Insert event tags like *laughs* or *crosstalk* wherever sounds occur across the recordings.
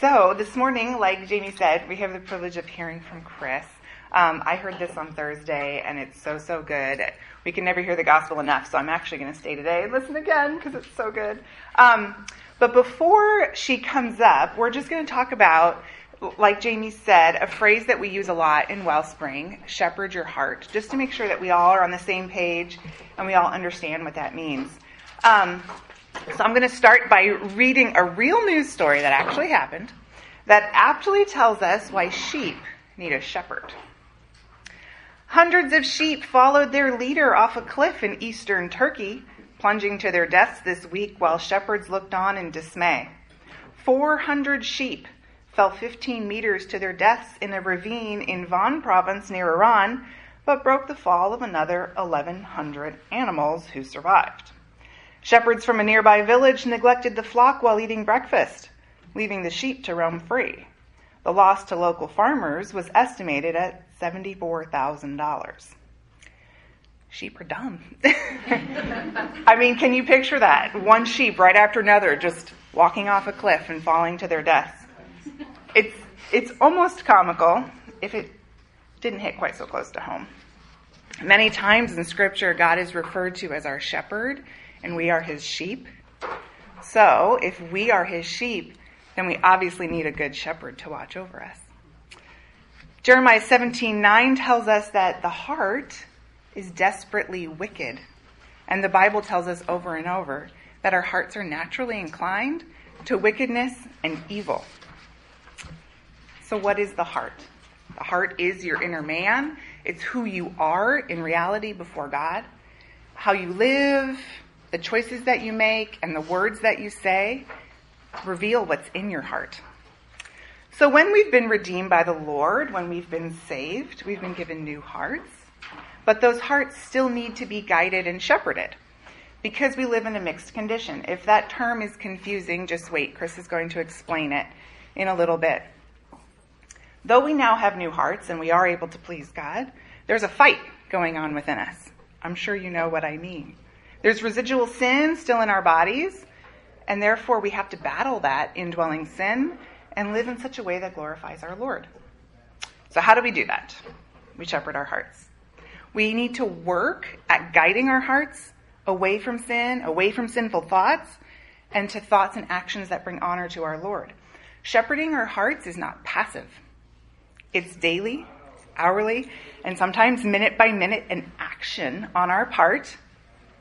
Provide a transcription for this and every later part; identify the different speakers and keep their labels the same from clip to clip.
Speaker 1: So, this morning, like Jamie said, we have the privilege of hearing from Chris. Um, I heard this on Thursday, and it's so, so good. We can never hear the gospel enough, so I'm actually going to stay today and listen again because it's so good. Um, but before she comes up, we're just going to talk about, like Jamie said, a phrase that we use a lot in Wellspring shepherd your heart, just to make sure that we all are on the same page and we all understand what that means. Um, so I'm going to start by reading a real news story that actually happened that aptly tells us why sheep need a shepherd. Hundreds of sheep followed their leader off a cliff in eastern Turkey, plunging to their deaths this week while shepherds looked on in dismay. 400 sheep fell 15 meters to their deaths in a ravine in Van province near Iran, but broke the fall of another 1,100 animals who survived. Shepherds from a nearby village neglected the flock while eating breakfast, leaving the sheep to roam free. The loss to local farmers was estimated at $74,000. Sheep are dumb. *laughs* I mean, can you picture that? One sheep right after another just walking off a cliff and falling to their deaths. It's, it's almost comical if it didn't hit quite so close to home. Many times in Scripture, God is referred to as our shepherd, and we are his sheep. So, if we are his sheep, then we obviously need a good shepherd to watch over us. Jeremiah 17:9 tells us that the heart is desperately wicked. And the Bible tells us over and over that our hearts are naturally inclined to wickedness and evil. So what is the heart? The heart is your inner man. It's who you are in reality before God. How you live, the choices that you make, and the words that you say reveal what's in your heart. So when we've been redeemed by the Lord, when we've been saved, we've been given new hearts. But those hearts still need to be guided and shepherded because we live in a mixed condition. If that term is confusing, just wait. Chris is going to explain it in a little bit. Though we now have new hearts and we are able to please God, there's a fight going on within us. I'm sure you know what I mean. There's residual sin still in our bodies, and therefore, we have to battle that indwelling sin and live in such a way that glorifies our Lord. So, how do we do that? We shepherd our hearts. We need to work at guiding our hearts away from sin, away from sinful thoughts, and to thoughts and actions that bring honor to our Lord. Shepherding our hearts is not passive, it's daily, hourly, and sometimes minute by minute an action on our part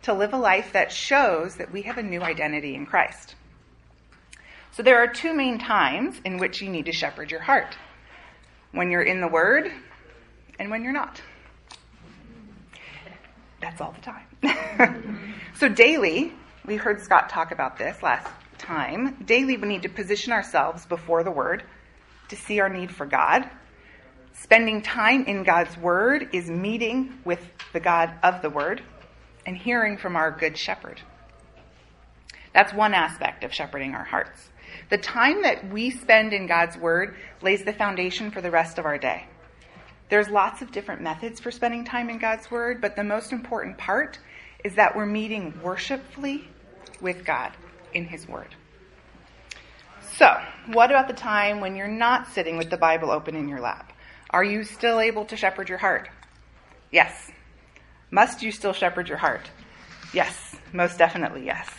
Speaker 1: to live a life that shows that we have a new identity in Christ. So there are two main times in which you need to shepherd your heart when you're in the Word and when you're not. That's all the time. *laughs* so daily, we heard Scott talk about this last time. Daily, we need to position ourselves before the Word to see our need for God. Spending time in God's Word is meeting with the God of the Word and hearing from our good shepherd. That's one aspect of shepherding our hearts. The time that we spend in God's Word lays the foundation for the rest of our day. There's lots of different methods for spending time in God's Word, but the most important part is that we're meeting worshipfully with God in His Word. So, what about the time when you're not sitting with the Bible open in your lap? Are you still able to shepherd your heart? Yes. Must you still shepherd your heart? Yes, most definitely yes.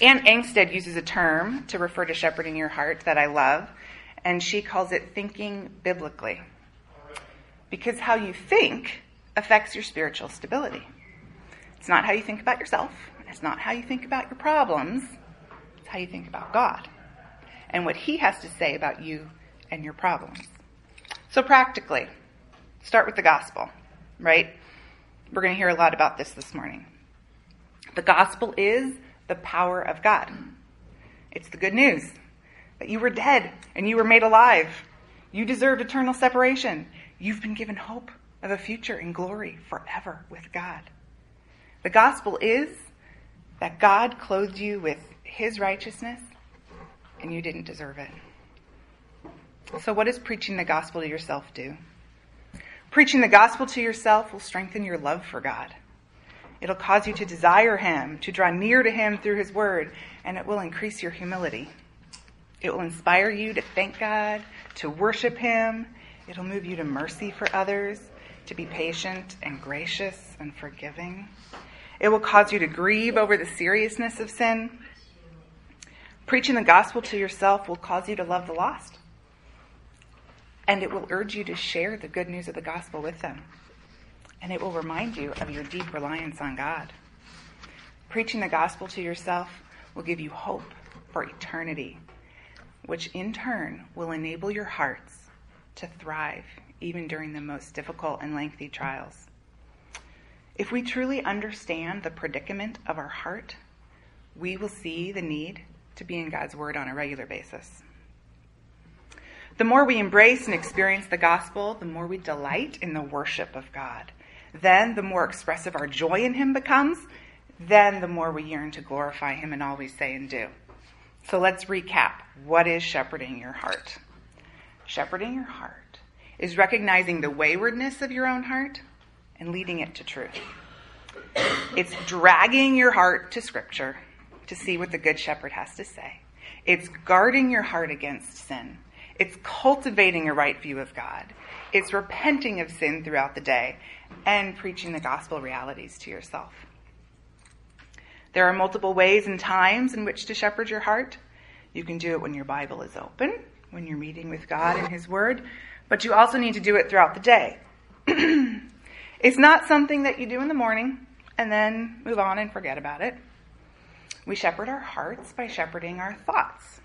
Speaker 1: Anne Engstead uses a term to refer to shepherding your heart that I love, and she calls it thinking biblically. Because how you think affects your spiritual stability. It's not how you think about yourself, it's not how you think about your problems, it's how you think about God and what He has to say about you and your problems. So, practically, start with the gospel right? We're going to hear a lot about this this morning. The gospel is the power of God. It's the good news that you were dead and you were made alive. You deserved eternal separation. You've been given hope of a future in glory forever with God. The gospel is that God clothed you with his righteousness and you didn't deserve it. So, what does preaching the gospel to yourself do? Preaching the gospel to yourself will strengthen your love for God. It'll cause you to desire Him, to draw near to Him through His Word, and it will increase your humility. It will inspire you to thank God, to worship Him. It'll move you to mercy for others, to be patient and gracious and forgiving. It will cause you to grieve over the seriousness of sin. Preaching the gospel to yourself will cause you to love the lost. And it will urge you to share the good news of the gospel with them. And it will remind you of your deep reliance on God. Preaching the gospel to yourself will give you hope for eternity, which in turn will enable your hearts to thrive even during the most difficult and lengthy trials. If we truly understand the predicament of our heart, we will see the need to be in God's Word on a regular basis. The more we embrace and experience the gospel, the more we delight in the worship of God. Then, the more expressive our joy in Him becomes, then the more we yearn to glorify Him in all we say and do. So let's recap. What is shepherding your heart? Shepherding your heart is recognizing the waywardness of your own heart and leading it to truth. It's dragging your heart to Scripture to see what the Good Shepherd has to say. It's guarding your heart against sin. It's cultivating a right view of God. It's repenting of sin throughout the day and preaching the gospel realities to yourself. There are multiple ways and times in which to shepherd your heart. You can do it when your Bible is open, when you're meeting with God and His Word, but you also need to do it throughout the day. *clears throat* it's not something that you do in the morning and then move on and forget about it. We shepherd our hearts by shepherding our thoughts.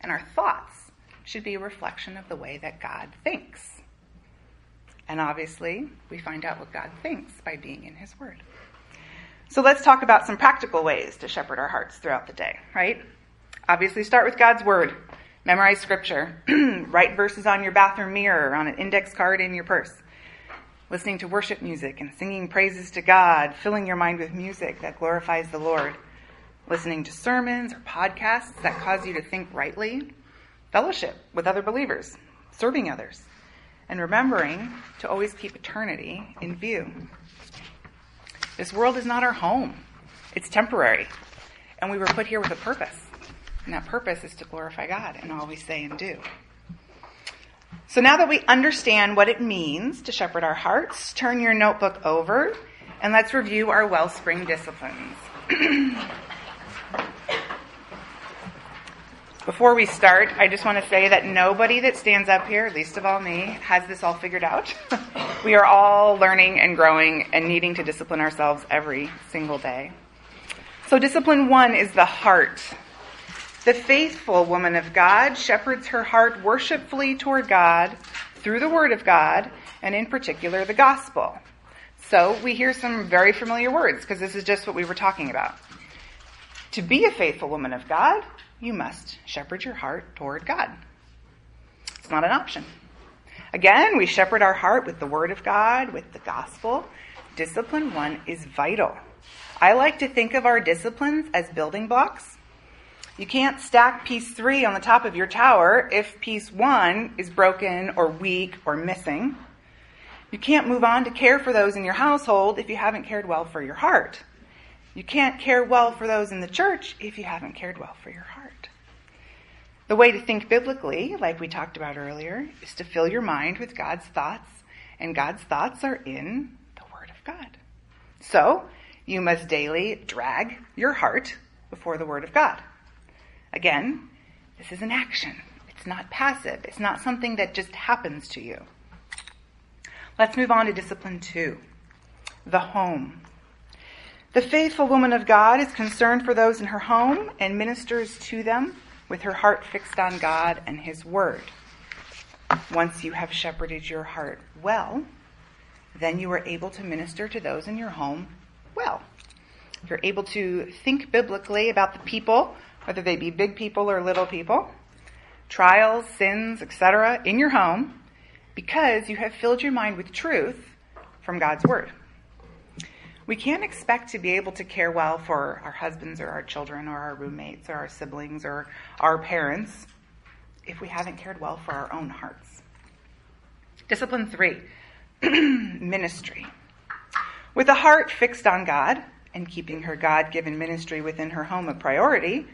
Speaker 1: And our thoughts should be a reflection of the way that God thinks. And obviously, we find out what God thinks by being in His Word. So let's talk about some practical ways to shepherd our hearts throughout the day, right? Obviously, start with God's Word. Memorize Scripture. *clears throat* Write verses on your bathroom mirror or on an index card in your purse. Listening to worship music and singing praises to God, filling your mind with music that glorifies the Lord listening to sermons or podcasts that cause you to think rightly, fellowship with other believers, serving others, and remembering to always keep eternity in view. This world is not our home, it's temporary, and we were put here with a purpose. And that purpose is to glorify God in all we say and do. So now that we understand what it means to shepherd our hearts, turn your notebook over and let's review our wellspring disciplines. *clears throat* Before we start, I just want to say that nobody that stands up here, least of all me, has this all figured out. *laughs* we are all learning and growing and needing to discipline ourselves every single day. So, discipline one is the heart. The faithful woman of God shepherds her heart worshipfully toward God through the Word of God, and in particular, the gospel. So, we hear some very familiar words because this is just what we were talking about. To be a faithful woman of God, you must shepherd your heart toward God. It's not an option. Again, we shepherd our heart with the Word of God, with the gospel. Discipline one is vital. I like to think of our disciplines as building blocks. You can't stack piece three on the top of your tower if piece one is broken or weak or missing. You can't move on to care for those in your household if you haven't cared well for your heart. You can't care well for those in the church if you haven't cared well for your heart. The way to think biblically, like we talked about earlier, is to fill your mind with God's thoughts, and God's thoughts are in the Word of God. So, you must daily drag your heart before the Word of God. Again, this is an action. It's not passive. It's not something that just happens to you. Let's move on to discipline two the home. The faithful woman of God is concerned for those in her home and ministers to them with her heart fixed on God and His Word. Once you have shepherded your heart well, then you are able to minister to those in your home well. You're able to think biblically about the people, whether they be big people or little people, trials, sins, etc., in your home, because you have filled your mind with truth from God's Word. We can't expect to be able to care well for our husbands or our children or our roommates or our siblings or our parents if we haven't cared well for our own hearts. Discipline three *clears throat* ministry. With a heart fixed on God and keeping her God given ministry within her home a priority,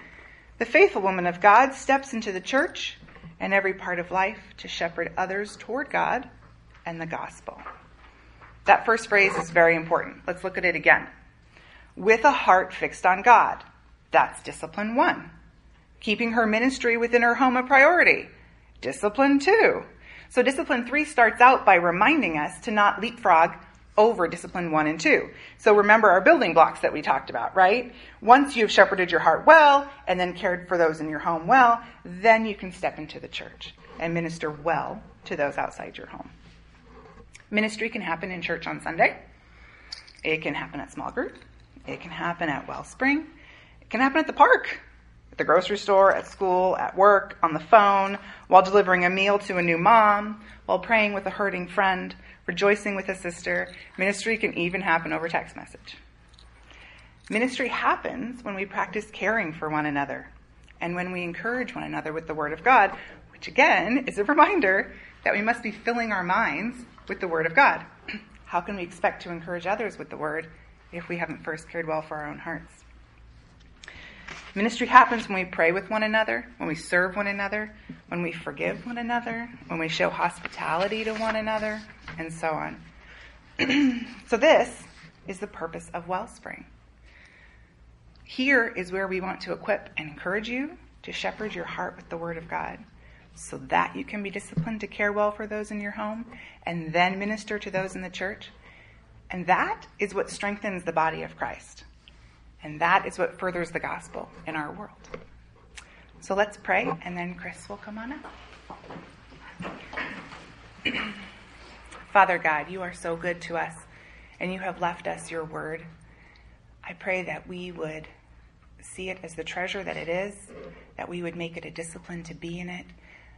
Speaker 1: The faithful woman of God steps into the church and every part of life to shepherd others toward God and the gospel. That first phrase is very important. Let's look at it again. With a heart fixed on God. That's discipline one. Keeping her ministry within her home a priority. Discipline two. So discipline three starts out by reminding us to not leapfrog over discipline one and two. So remember our building blocks that we talked about, right? Once you've shepherded your heart well and then cared for those in your home well, then you can step into the church and minister well to those outside your home. Ministry can happen in church on Sunday. It can happen at small group. It can happen at Wellspring. It can happen at the park, at the grocery store, at school, at work, on the phone, while delivering a meal to a new mom, while praying with a hurting friend, rejoicing with a sister. Ministry can even happen over text message. Ministry happens when we practice caring for one another and when we encourage one another with the Word of God, which again is a reminder that we must be filling our minds with the Word of God. *clears throat* How can we expect to encourage others with the Word if we haven't first cared well for our own hearts? Ministry happens when we pray with one another, when we serve one another, when we forgive one another, when we show hospitality to one another, and so on. *clears throat* so, this is the purpose of Wellspring. Here is where we want to equip and encourage you to shepherd your heart with the Word of God so that you can be disciplined to care well for those in your home and then minister to those in the church. And that is what strengthens the body of Christ. And that is what furthers the gospel in our world. So let's pray, and then Chris will come on up. *clears throat* Father God, you are so good to us, and you have left us your word. I pray that we would see it as the treasure that it is, that we would make it a discipline to be in it,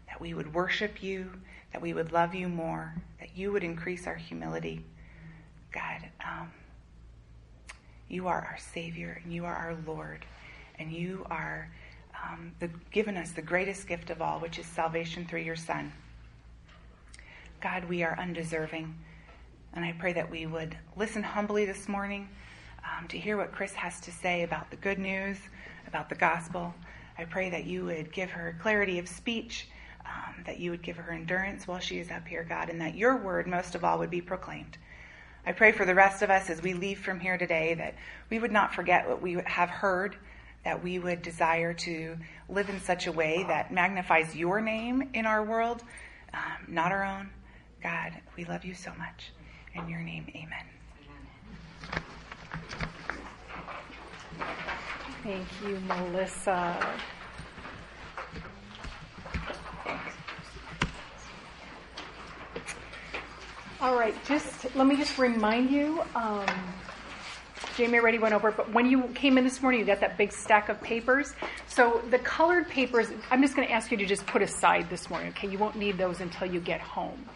Speaker 1: that we would worship you, that we would love you more, that you would increase our humility. God, um, you are our Savior, and you are our Lord, and you are um, the, given us the greatest gift of all, which is salvation through your Son. God, we are undeserving, and I pray that we would listen humbly this morning um, to hear what Chris has to say about the good news, about the gospel. I pray that you would give her clarity of speech, um, that you would give her endurance while she is up here, God, and that your word, most of all, would be proclaimed. I pray for the rest of us as we leave from here today that we would not forget what we have heard, that we would desire to live in such a way that magnifies your name in our world, um, not our own. God, we love you so much. In your name, amen.
Speaker 2: Thank you, Melissa. All right, just let me just remind you. Um, Jamie already went over but when you came in this morning, you got that big stack of papers. So the colored papers, I'm just going to ask you to just put aside this morning, okay? You won't need those until you get home.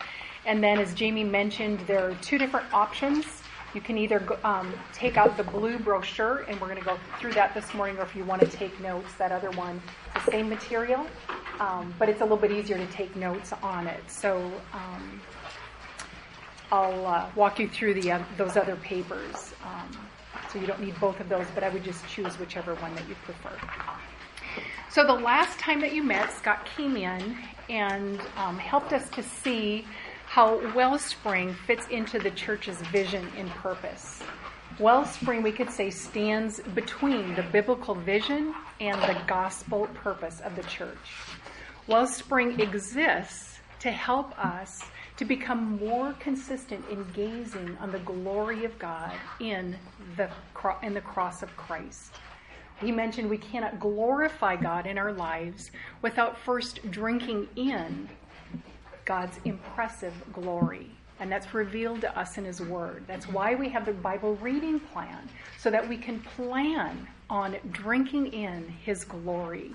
Speaker 2: And then, as Jamie mentioned, there are two different options. You can either um, take out the blue brochure, and we're going to go through that this morning, or if you want to take notes, that other one, the same material, um, but it's a little bit easier to take notes on it. So um, I'll uh, walk you through the uh, those other papers. Um, so you don't need both of those, but I would just choose whichever one that you prefer. So the last time that you met, Scott came in and um, helped us to see how Wellspring fits into the church's vision and purpose. Wellspring, we could say, stands between the biblical vision and the gospel purpose of the church. Wellspring exists to help us to become more consistent in gazing on the glory of God in the, in the cross of Christ. He mentioned we cannot glorify God in our lives without first drinking in God's impressive glory. And that's revealed to us in His Word. That's why we have the Bible reading plan, so that we can plan on drinking in His glory.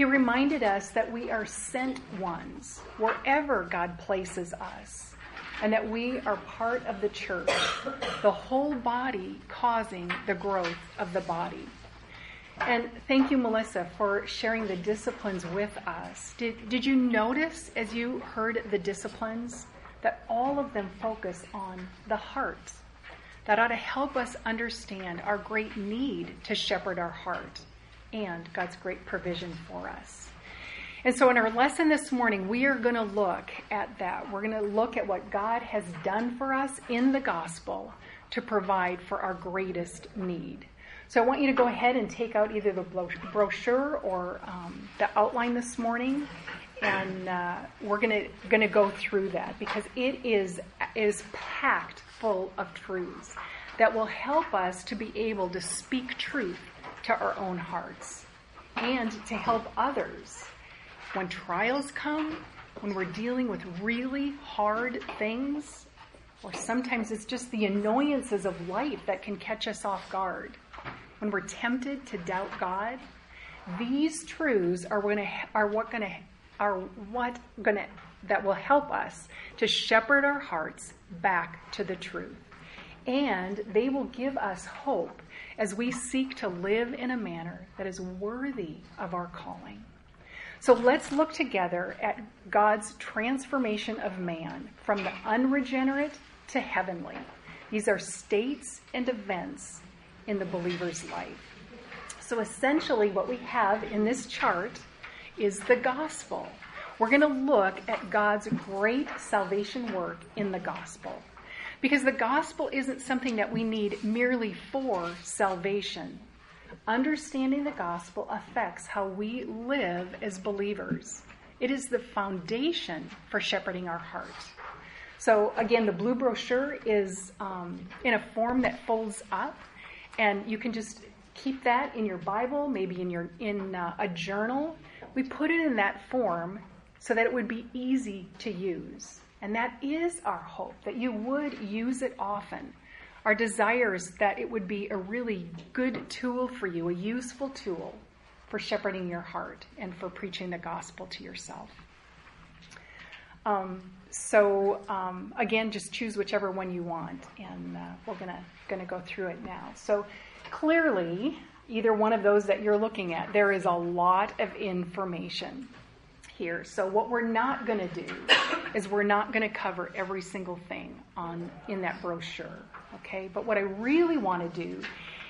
Speaker 2: He reminded us that we are sent ones wherever God places us, and that we are part of the church, the whole body causing the growth of the body. And thank you, Melissa, for sharing the disciplines with us. Did, did you notice as you heard the disciplines that all of them focus on the heart? That ought to help us understand our great need to shepherd our heart and God's great provision for us. And so, in our lesson this morning, we are going to look at that. We're going to look at what God has done for us in the gospel to provide for our greatest need. So, I want you to go ahead and take out either the brochure or um, the outline this morning, and uh, we're going to going to go through that because it is is packed full of truths that will help us to be able to speak truth to our own hearts and to help others when trials come, when we're dealing with really hard things, or sometimes it's just the annoyances of life that can catch us off guard. When we're tempted to doubt God, these truths are to are what going to are what going to that will help us to shepherd our hearts back to the truth. And they will give us hope as we seek to live in a manner that is worthy of our calling. So let's look together at God's transformation of man from the unregenerate to heavenly. These are states and events in the believer's life. So essentially, what we have in this chart is the gospel. We're going to look at God's great salvation work in the gospel. Because the gospel isn't something that we need merely for salvation. Understanding the gospel affects how we live as believers. It is the foundation for shepherding our heart. So, again, the blue brochure is um, in a form that folds up, and you can just keep that in your Bible, maybe in your in uh, a journal. We put it in that form so that it would be easy to use, and that is our hope that you would use it often. Our desire is that it would be a really good tool for you, a useful tool for shepherding your heart and for preaching the gospel to yourself. Um, so um, again, just choose whichever one you want, and uh, we're gonna gonna go through it now. So clearly, either one of those that you're looking at, there is a lot of information here. So what we're not going to do is we're not going to cover every single thing on in that brochure, okay? But what I really want to do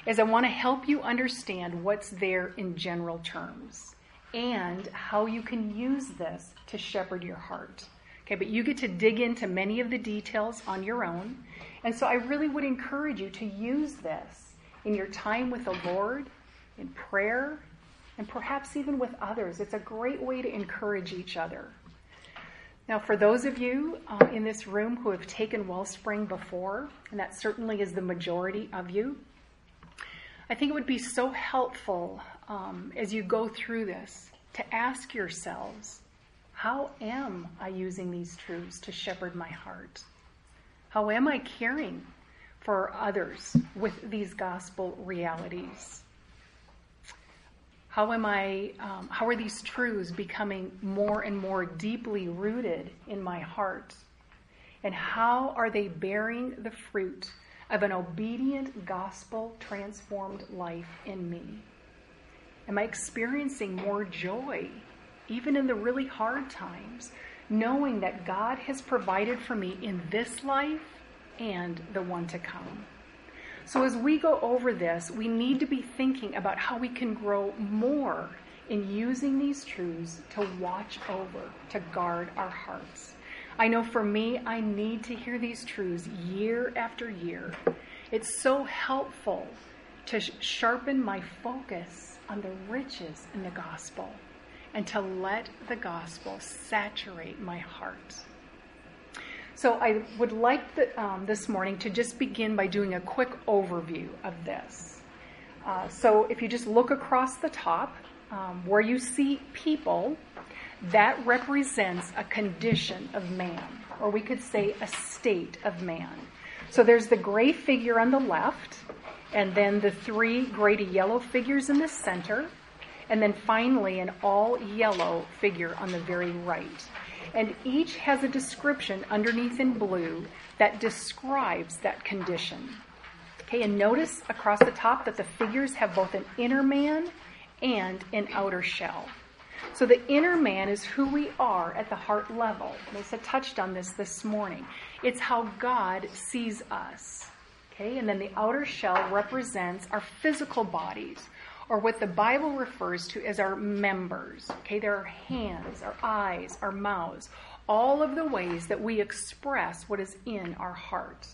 Speaker 2: is I want to help you understand what's there in general terms and how you can use this to shepherd your heart. Okay, but you get to dig into many of the details on your own. And so I really would encourage you to use this in your time with the Lord, in prayer, and perhaps even with others. It's a great way to encourage each other. Now, for those of you uh, in this room who have taken Wellspring before, and that certainly is the majority of you, I think it would be so helpful um, as you go through this to ask yourselves how am I using these truths to shepherd my heart? How am I caring for others with these gospel realities? How am I? Um, how are these truths becoming more and more deeply rooted in my heart? And how are they bearing the fruit of an obedient, gospel transformed life in me? Am I experiencing more joy, even in the really hard times, knowing that God has provided for me in this life and the one to come? So, as we go over this, we need to be thinking about how we can grow more in using these truths to watch over, to guard our hearts. I know for me, I need to hear these truths year after year. It's so helpful to sharpen my focus on the riches in the gospel and to let the gospel saturate my heart. So I would like the, um, this morning to just begin by doing a quick overview of this. Uh, so if you just look across the top, um, where you see people, that represents a condition of man, or we could say a state of man. So there's the gray figure on the left, and then the three gray to yellow figures in the center, and then finally an all yellow figure on the very right and each has a description underneath in blue that describes that condition. Okay, and notice across the top that the figures have both an inner man and an outer shell. So the inner man is who we are at the heart level. Lisa touched on this this morning. It's how God sees us. Okay, and then the outer shell represents our physical bodies, or what the Bible refers to as our members. Okay, there are hands, our eyes, our mouths, all of the ways that we express what is in our heart.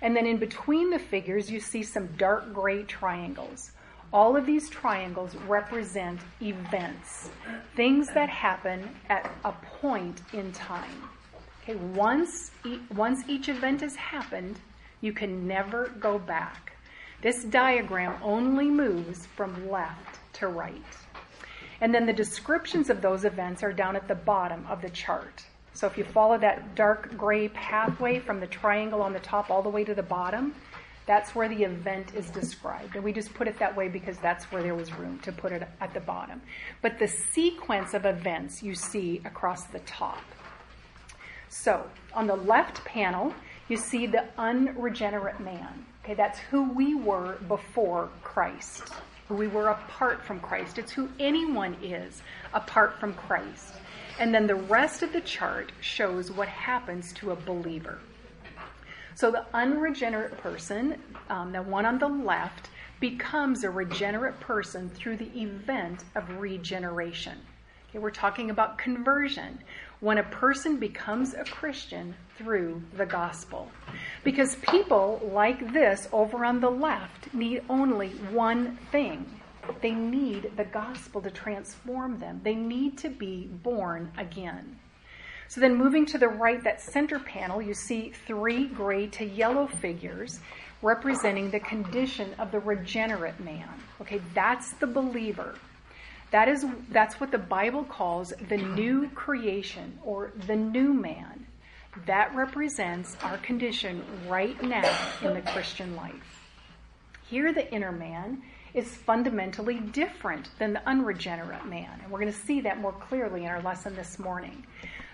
Speaker 2: And then in between the figures, you see some dark gray triangles. All of these triangles represent events, things that happen at a point in time. Okay, once, once each event has happened, you can never go back. This diagram only moves from left to right. And then the descriptions of those events are down at the bottom of the chart. So if you follow that dark gray pathway from the triangle on the top all the way to the bottom, that's where the event is described. And we just put it that way because that's where there was room to put it at the bottom. But the sequence of events you see across the top. So on the left panel, you see the unregenerate man. Okay, that's who we were before Christ, who we were apart from Christ. It's who anyone is apart from Christ. And then the rest of the chart shows what happens to a believer. So the unregenerate person, um, the one on the left, becomes a regenerate person through the event of regeneration. Okay, we're talking about conversion when a person becomes a Christian through the gospel. Because people like this over on the left need only one thing they need the gospel to transform them, they need to be born again. So then moving to the right, that center panel, you see three gray to yellow figures representing the condition of the regenerate man. Okay, that's the believer. That is that's what the Bible calls the new creation or the new man. That represents our condition right now in the Christian life. Here the inner man is fundamentally different than the unregenerate man. And we're going to see that more clearly in our lesson this morning.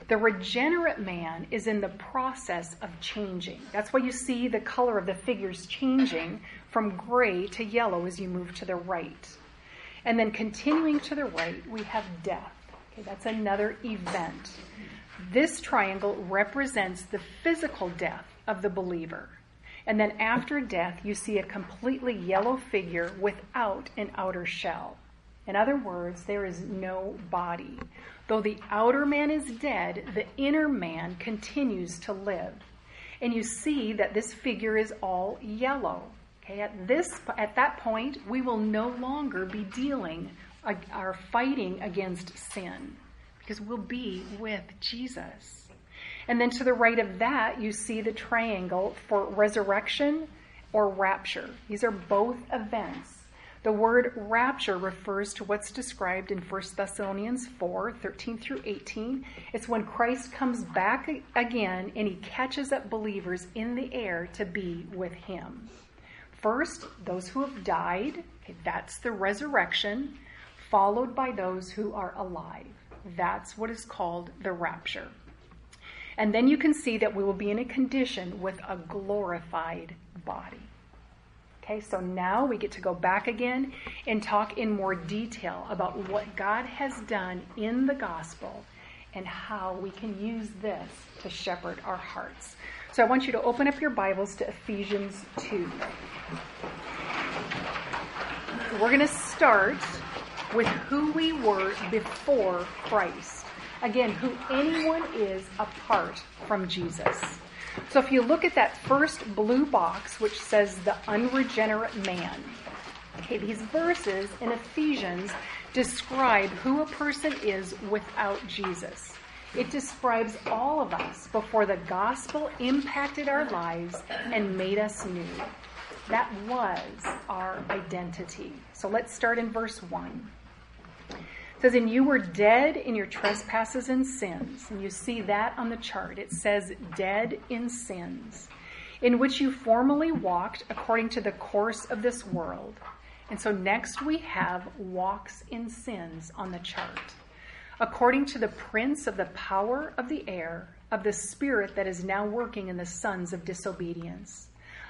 Speaker 2: The regenerate man is in the process of changing. That's why you see the color of the figures changing from gray to yellow as you move to the right. And then continuing to the right, we have death. Okay, that's another event. This triangle represents the physical death of the believer. And then after death, you see a completely yellow figure without an outer shell. In other words, there is no body. Though the outer man is dead, the inner man continues to live. And you see that this figure is all yellow. Okay, at this at that point, we will no longer be dealing uh, or fighting against sin because we'll be with Jesus. And then to the right of that, you see the triangle for resurrection or rapture. These are both events. The word rapture refers to what's described in 1 Thessalonians 4 13 through 18. It's when Christ comes back again and he catches up believers in the air to be with him. First, those who have died, okay, that's the resurrection, followed by those who are alive. That's what is called the rapture. And then you can see that we will be in a condition with a glorified body. Okay, so now we get to go back again and talk in more detail about what God has done in the gospel and how we can use this to shepherd our hearts. So I want you to open up your Bibles to Ephesians 2. We're going to start with who we were before Christ again, who anyone is apart from Jesus. So if you look at that first blue box, which says the unregenerate man, okay, these verses in Ephesians describe who a person is without Jesus. It describes all of us before the gospel impacted our lives and made us new. That was our identity. So let's start in verse 1 It says, And you were dead in your trespasses and sins. And you see that on the chart. It says, Dead in sins, in which you formerly walked according to the course of this world. And so next we have walks in sins on the chart. According to the prince of the power of the air, of the spirit that is now working in the sons of disobedience.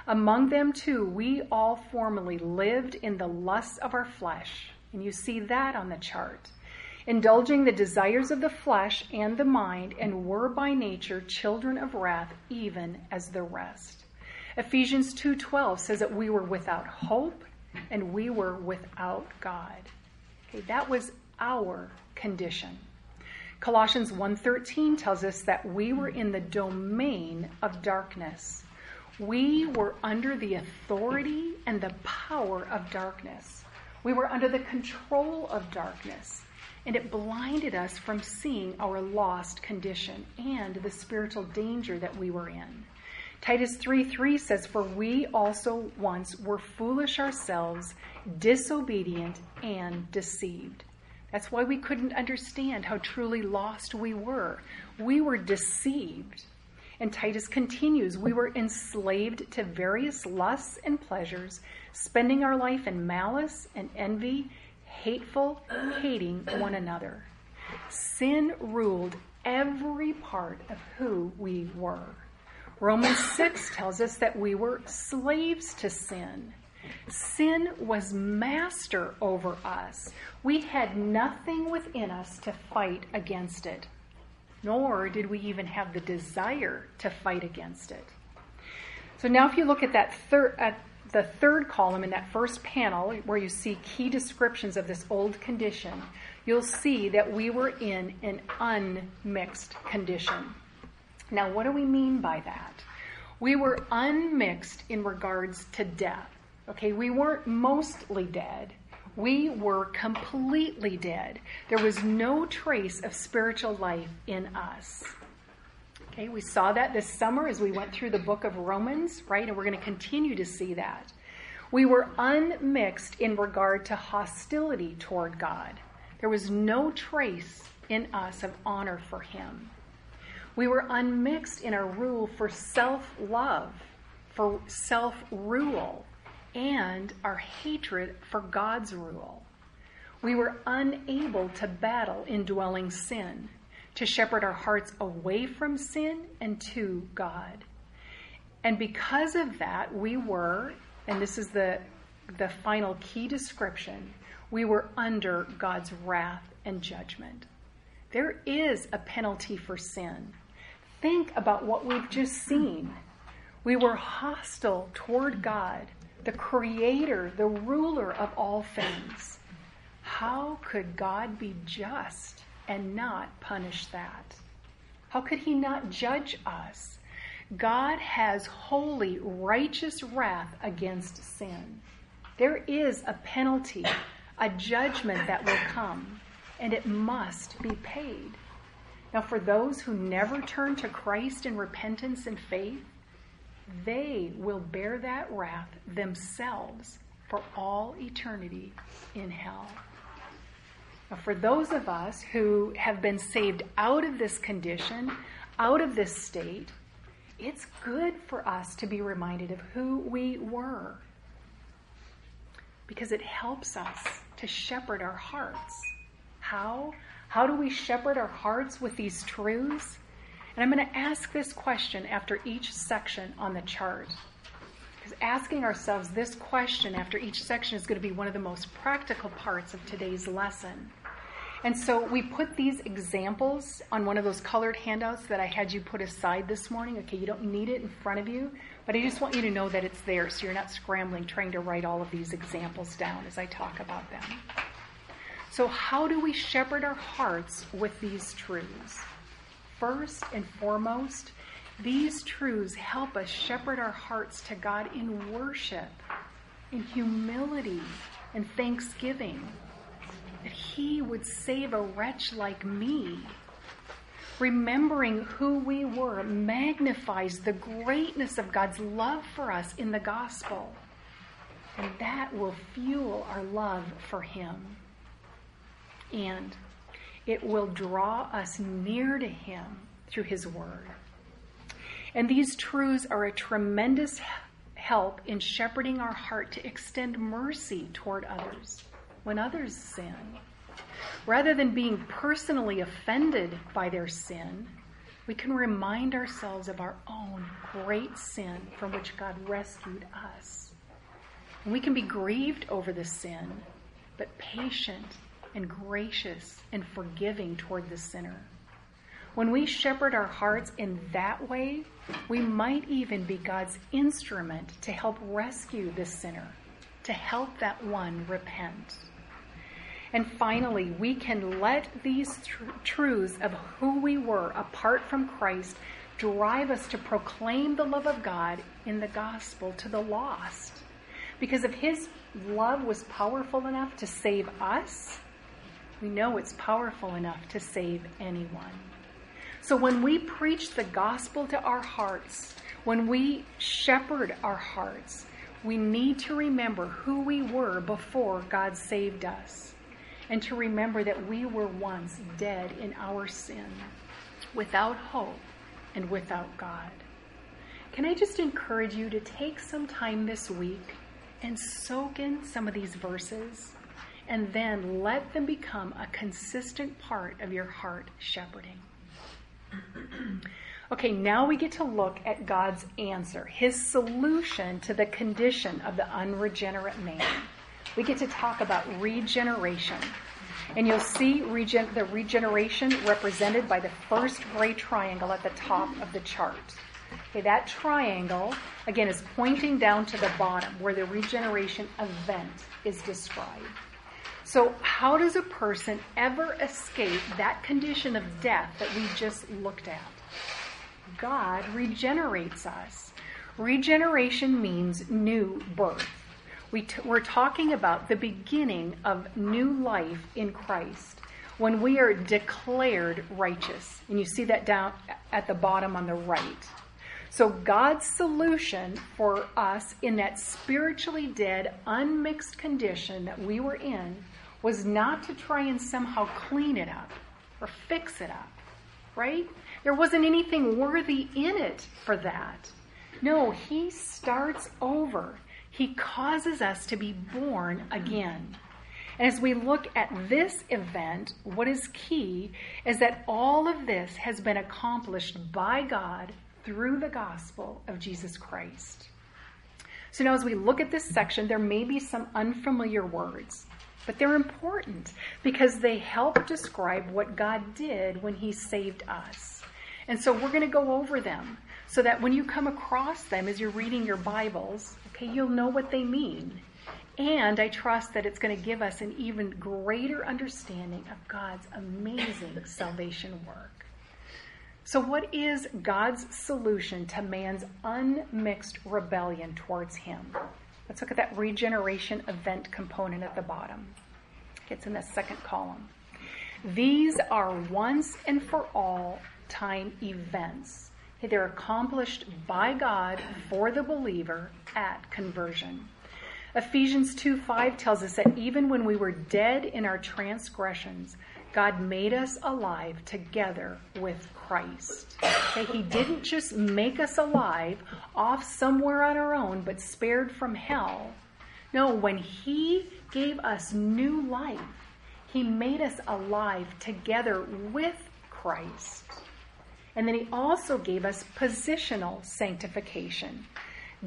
Speaker 2: Among them, too, we all formerly lived in the lusts of our flesh. And you see that on the chart indulging the desires of the flesh and the mind, and were by nature children of wrath, even as the rest. Ephesians 2:12 says that we were without hope and we were without God. Okay, that was our condition. Colossians 1:13 tells us that we were in the domain of darkness. We were under the authority and the power of darkness. We were under the control of darkness, and it blinded us from seeing our lost condition and the spiritual danger that we were in. Titus 3 3 says, For we also once were foolish ourselves, disobedient, and deceived. That's why we couldn't understand how truly lost we were. We were deceived. And Titus continues We were enslaved to various lusts and pleasures, spending our life in malice and envy, hateful, hating one another. Sin ruled every part of who we were. Romans 6 tells us that we were slaves to sin. Sin was master over us. We had nothing within us to fight against it, nor did we even have the desire to fight against it. So now, if you look at that third, at the third column in that first panel, where you see key descriptions of this old condition, you'll see that we were in an unmixed condition. Now, what do we mean by that? We were unmixed in regards to death. Okay, we weren't mostly dead. We were completely dead. There was no trace of spiritual life in us. Okay, we saw that this summer as we went through the book of Romans, right? And we're going to continue to see that. We were unmixed in regard to hostility toward God. There was no trace in us of honor for Him. We were unmixed in our rule for self love, for self rule and our hatred for God's rule. We were unable to battle indwelling sin, to shepherd our hearts away from sin and to God. And because of that, we were, and this is the, the final key description, we were under God's wrath and judgment. There is a penalty for sin. Think about what we've just seen. We were hostile toward God the creator, the ruler of all things. How could God be just and not punish that? How could he not judge us? God has holy, righteous wrath against sin. There is a penalty, a judgment that will come, and it must be paid. Now, for those who never turn to Christ in repentance and faith, they will bear that wrath themselves for all eternity in hell. Now, for those of us who have been saved out of this condition, out of this state, it's good for us to be reminded of who we were because it helps us to shepherd our hearts. How? How do we shepherd our hearts with these truths? And I'm going to ask this question after each section on the chart. Because asking ourselves this question after each section is going to be one of the most practical parts of today's lesson. And so we put these examples on one of those colored handouts that I had you put aside this morning. Okay, you don't need it in front of you, but I just want you to know that it's there so you're not scrambling trying to write all of these examples down as I talk about them. So, how do we shepherd our hearts with these truths? First and foremost, these truths help us shepherd our hearts to God in worship, in humility, and thanksgiving. That He would save a wretch like me. Remembering who we were magnifies the greatness of God's love for us in the gospel. And that will fuel our love for Him. And it will draw us near to Him through His Word. And these truths are a tremendous help in shepherding our heart to extend mercy toward others when others sin. Rather than being personally offended by their sin, we can remind ourselves of our own great sin from which God rescued us. And we can be grieved over the sin, but patient and gracious and forgiving toward the sinner. When we shepherd our hearts in that way, we might even be God's instrument to help rescue the sinner to help that one repent. And finally, we can let these tr- truths of who we were apart from Christ drive us to proclaim the love of God in the gospel to the lost. Because if His love was powerful enough to save us, we know it's powerful enough to save anyone. So when we preach the gospel to our hearts, when we shepherd our hearts, we need to remember who we were before God saved us. And to remember that we were once dead in our sin, without hope and without God. Can I just encourage you to take some time this week and soak in some of these verses and then let them become a consistent part of your heart shepherding? *clears throat* Okay, now we get to look at God's answer, his solution to the condition of the unregenerate man. We get to talk about regeneration. And you'll see regen- the regeneration represented by the first gray triangle at the top of the chart. Okay, that triangle, again, is pointing down to the bottom where the regeneration event is described. So, how does a person ever escape that condition of death that we just looked at? God regenerates us. Regeneration means new birth. We t- we're talking about the beginning of new life in Christ when we are declared righteous. And you see that down at the bottom on the right. So, God's solution for us in that spiritually dead, unmixed condition that we were in was not to try and somehow clean it up or fix it up, right? There wasn't anything worthy in it for that. No, he starts over. He causes us to be born again. And as we look at this event, what is key is that all of this has been accomplished by God through the gospel of Jesus Christ. So now, as we look at this section, there may be some unfamiliar words, but they're important because they help describe what God did when He saved us. And so we're going to go over them so that when you come across them as you're reading your Bibles, okay, you'll know what they mean. And I trust that it's going to give us an even greater understanding of God's amazing *laughs* salvation work. So, what is God's solution to man's unmixed rebellion towards Him? Let's look at that regeneration event component at the bottom. It's in the second column. These are once and for all time events. They're accomplished by God for the believer at conversion. Ephesians 2 5 tells us that even when we were dead in our transgressions, God made us alive together with Christ. Okay, he didn't just make us alive off somewhere on our own, but spared from hell. No, when He gave us new life, He made us alive together with Christ. And then he also gave us positional sanctification.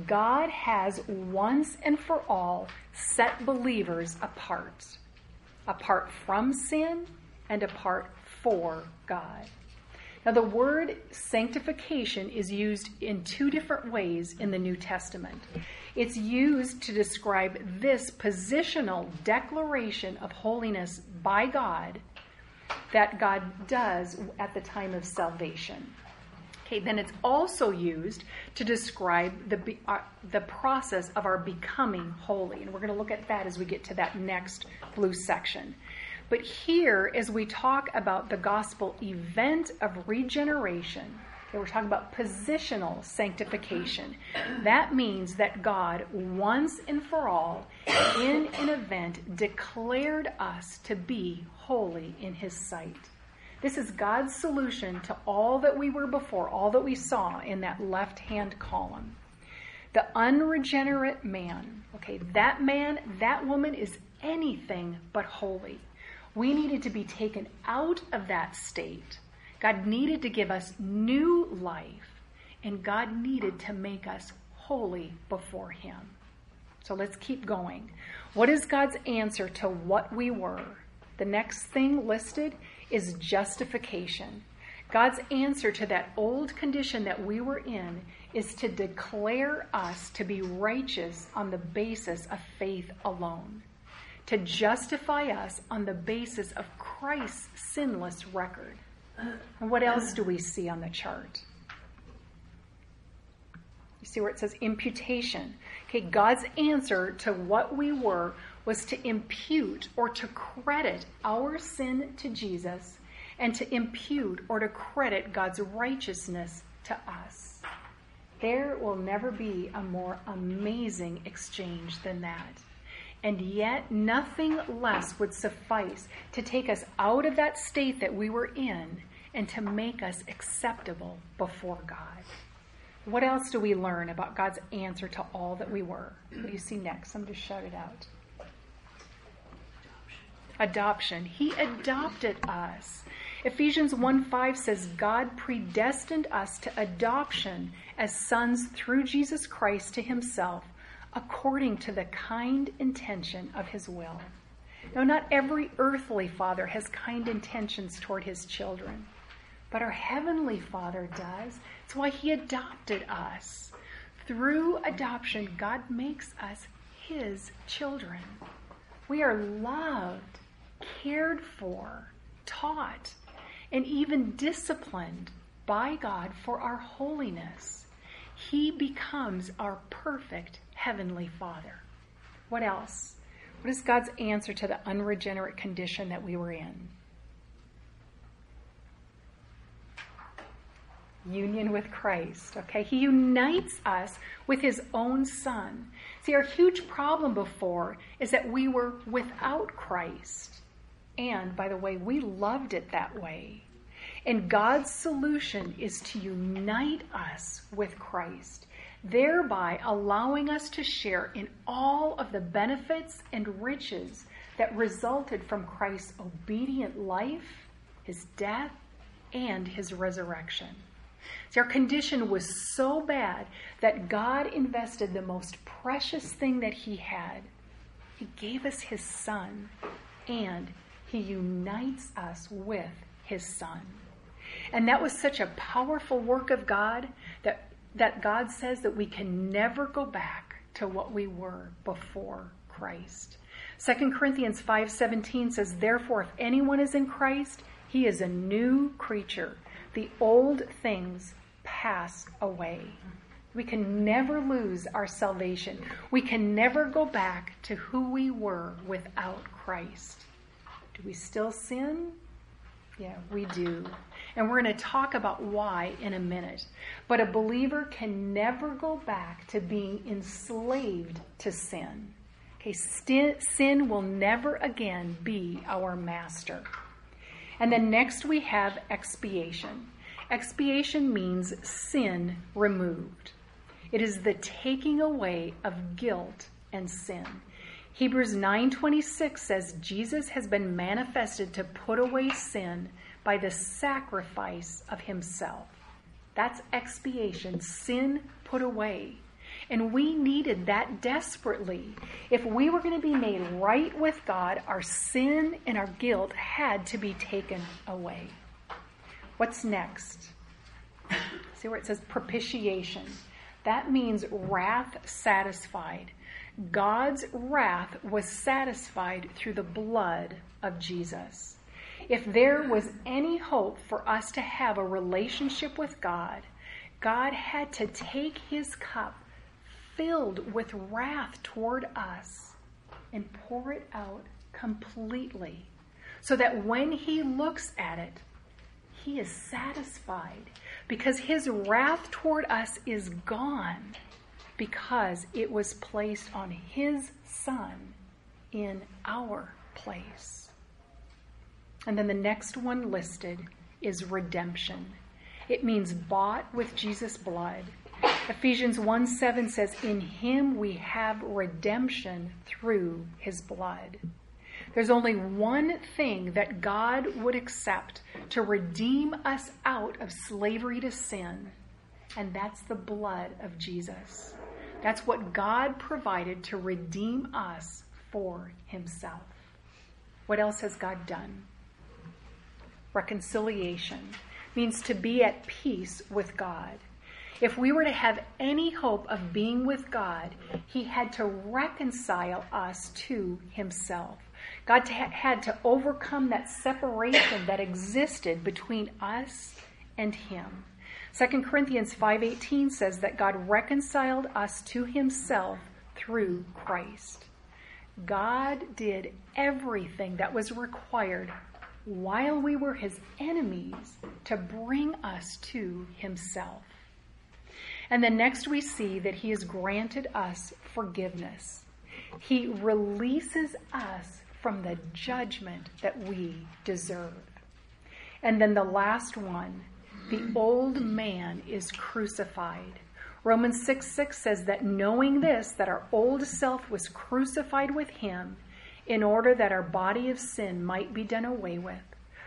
Speaker 2: God has once and for all set believers apart, apart from sin and apart for God. Now, the word sanctification is used in two different ways in the New Testament. It's used to describe this positional declaration of holiness by God that God does at the time of salvation. Okay, then it's also used to describe the, uh, the process of our becoming holy. And we're going to look at that as we get to that next blue section. But here, as we talk about the gospel event of regeneration, okay, we're talking about positional sanctification. That means that God, once and for all, in an event, declared us to be holy in His sight. This is God's solution to all that we were before, all that we saw in that left hand column. The unregenerate man, okay, that man, that woman is anything but holy. We needed to be taken out of that state. God needed to give us new life, and God needed to make us holy before Him. So let's keep going. What is God's answer to what we were? The next thing listed is justification. God's answer to that old condition that we were in is to declare us to be righteous on the basis of faith alone, to justify us on the basis of Christ's sinless record. What else do we see on the chart? You see where it says imputation. Okay, God's answer to what we were was to impute or to credit our sin to Jesus and to impute or to credit God's righteousness to us. There will never be a more amazing exchange than that. And yet, nothing less would suffice to take us out of that state that we were in and to make us acceptable before God. What else do we learn about God's answer to all that we were? What do you see next? I'm to shout it out. Adoption. He adopted us. Ephesians 1 5 says, God predestined us to adoption as sons through Jesus Christ to himself, according to the kind intention of his will. Now, not every earthly father has kind intentions toward his children, but our heavenly Father does. It's why he adopted us. Through adoption, God makes us his children. We are loved, cared for, taught, and even disciplined by God for our holiness. He becomes our perfect heavenly Father. What else? What is God's answer to the unregenerate condition that we were in? Union with Christ, okay? He unites us with his own son. See, our huge problem before is that we were without Christ. And, by the way, we loved it that way. And God's solution is to unite us with Christ, thereby allowing us to share in all of the benefits and riches that resulted from Christ's obedient life, his death, and his resurrection. See, our condition was so bad that God invested the most precious thing that He had. He gave us His Son, and He unites us with His Son. And that was such a powerful work of God that, that God says that we can never go back to what we were before Christ. 2 Corinthians 5:17 says, "Therefore if anyone is in Christ, he is a new creature. The old things pass away." We can never lose our salvation. We can never go back to who we were without Christ. Do we still sin? Yeah, we do. And we're going to talk about why in a minute. But a believer can never go back to being enslaved to sin. Okay, sin will never again be our master. And then next we have expiation. Expiation means sin removed. It is the taking away of guilt and sin. Hebrews 9:26 says Jesus has been manifested to put away sin by the sacrifice of himself. That's expiation, sin put away. And we needed that desperately. If we were going to be made right with God, our sin and our guilt had to be taken away. What's next? See where it says propitiation. That means wrath satisfied. God's wrath was satisfied through the blood of Jesus. If there was any hope for us to have a relationship with God, God had to take his cup filled with wrath toward us and pour it out completely so that when he looks at it, he is satisfied because his wrath toward us is gone because it was placed on his son in our place. And then the next one listed is redemption. It means bought with Jesus' blood. Ephesians 1 7 says, In him we have redemption through his blood. There's only one thing that God would accept to redeem us out of slavery to sin, and that's the blood of Jesus. That's what God provided to redeem us for himself. What else has God done? Reconciliation. means to be at peace with God. If we were to have any hope of being with God, He had to reconcile us to Himself. God had to overcome that separation that existed between us and Him. 2 Corinthians 5:18 says that God reconciled us to himself through Christ. God did everything that was required while we were his enemies to bring us to himself. And then next we see that he has granted us forgiveness. He releases us from the judgment that we deserve. And then the last one, the old man is crucified. Romans 6 6 says that knowing this, that our old self was crucified with him in order that our body of sin might be done away with,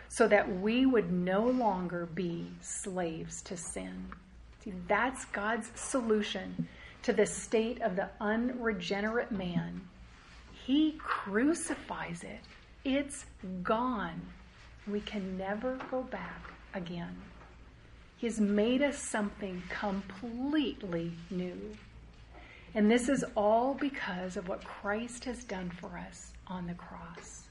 Speaker 2: so that we would no longer be slaves to sin. See, that's God's solution to the state of the unregenerate man. He crucifies it, it's gone. We can never go back again. He's made us something completely new. And this is all because of what Christ has done for us on the cross.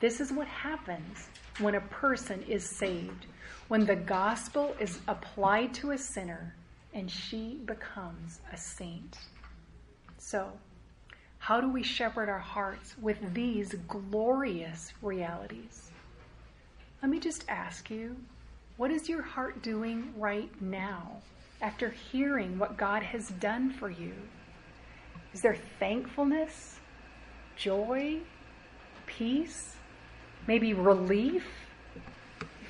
Speaker 2: This is what happens when a person is saved, when the gospel is applied to a sinner and she becomes a saint. So, how do we shepherd our hearts with these glorious realities? Let me just ask you what is your heart doing right now after hearing what God has done for you? Is there thankfulness, joy, peace, maybe relief?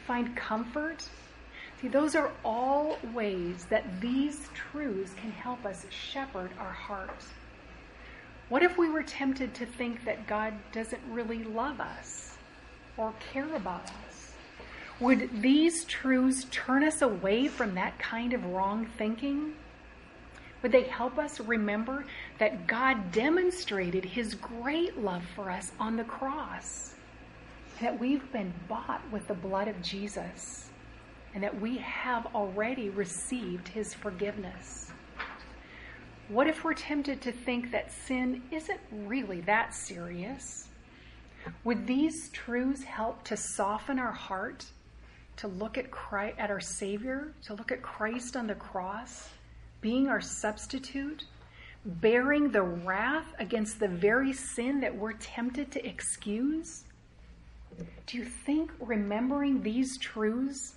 Speaker 2: Find comfort? See, those are all ways that these truths can help us shepherd our hearts. What if we were tempted to think that God doesn't really love us or care about us? Would these truths turn us away from that kind of wrong thinking? Would they help us remember that God demonstrated his great love for us on the cross? That we've been bought with the blood of Jesus and that we have already received his forgiveness. What if we're tempted to think that sin isn't really that serious? Would these truths help to soften our heart to look at Christ, at our Savior, to look at Christ on the cross, being our substitute, bearing the wrath against the very sin that we're tempted to excuse? Do you think remembering these truths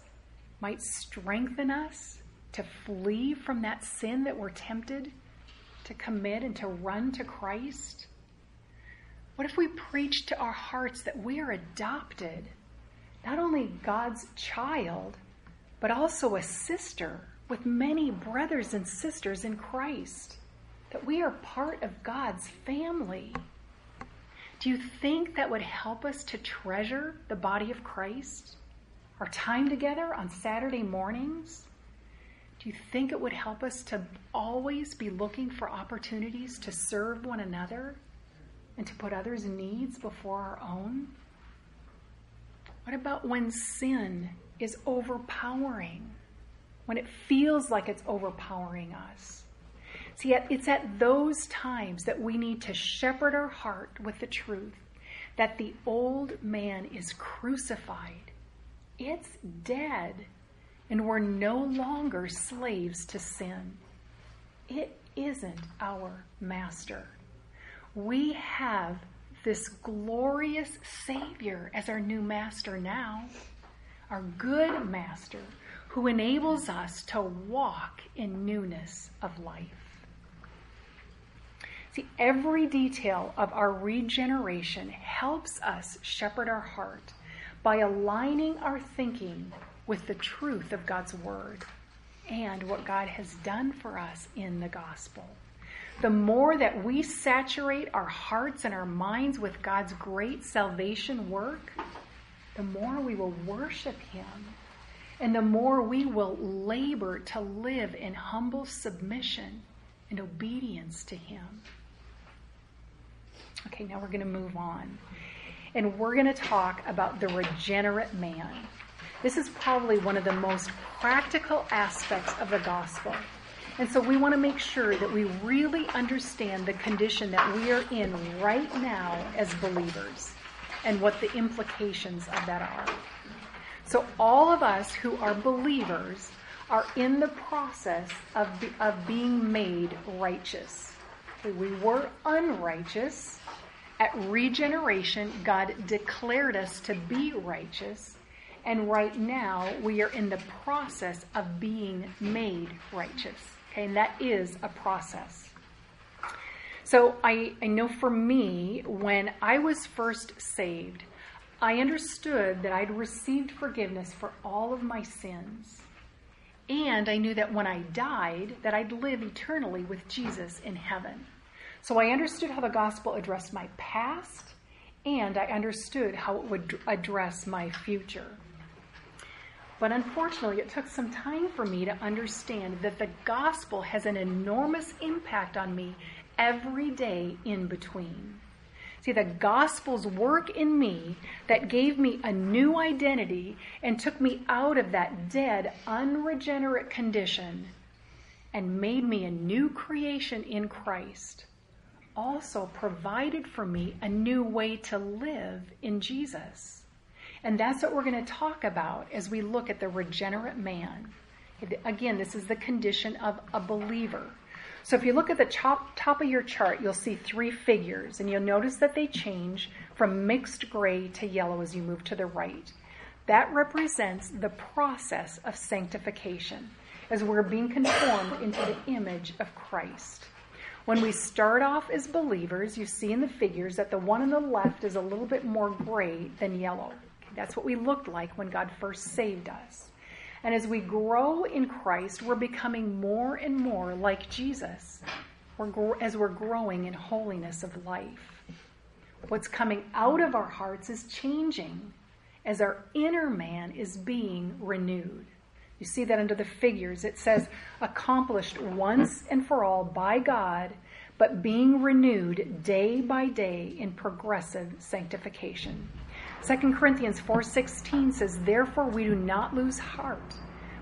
Speaker 2: might strengthen us to flee from that sin that we're tempted to commit and to run to Christ? What if we preach to our hearts that we are adopted? not only God's child, but also a sister with many brothers and sisters in Christ, that we are part of God's family. Do you think that would help us to treasure the body of Christ? Our time together on Saturday mornings? Do you think it would help us to always be looking for opportunities to serve one another and to put others' needs before our own? What about when sin is overpowering? When it feels like it's overpowering us? See, it's at those times that we need to shepherd our heart with the truth that the old man is crucified. It's dead, and we're no longer slaves to sin. It isn't our master. We have this glorious Savior as our new master now, our good master who enables us to walk in newness of life. See, every detail of our regeneration helps us shepherd our heart by aligning our thinking with the truth of God's Word and what God has done for us in the gospel the more that we saturate our hearts and our minds with God's great salvation work, the more we will worship Him and the more we will labor to live in humble submission and obedience to Him. Okay, now we're going to move on. And we're going to talk about the regenerate man. This is probably one of the most practical aspects of the gospel. And so we want to make sure that we really understand the condition that we are in right now as believers and what the implications of that are. So, all of us who are believers are in the process of, be, of being made righteous. We were unrighteous. At regeneration, God declared us to be righteous. And right now, we are in the process of being made righteous. Okay, and that is a process. So I, I know for me, when I was first saved, I understood that I'd received forgiveness for all of my sins. And I knew that when I died, that I'd live eternally with Jesus in heaven. So I understood how the gospel addressed my past, and I understood how it would address my future. But unfortunately, it took some time for me to understand that the gospel has an enormous impact on me every day in between. See, the gospel's work in me that gave me a new identity and took me out of that dead, unregenerate condition and made me a new creation in Christ also provided for me a new way to live in Jesus. And that's what we're going to talk about as we look at the regenerate man. Again, this is the condition of a believer. So if you look at the top, top of your chart, you'll see three figures, and you'll notice that they change from mixed gray to yellow as you move to the right. That represents the process of sanctification as we're being conformed into the image of Christ. When we start off as believers, you see in the figures that the one on the left is a little bit more gray than yellow. That's what we looked like when God first saved us. And as we grow in Christ, we're becoming more and more like Jesus we're, as we're growing in holiness of life. What's coming out of our hearts is changing as our inner man is being renewed. You see that under the figures. It says, accomplished once and for all by God, but being renewed day by day in progressive sanctification. 2 Corinthians 4:16 says, "Therefore we do not lose heart,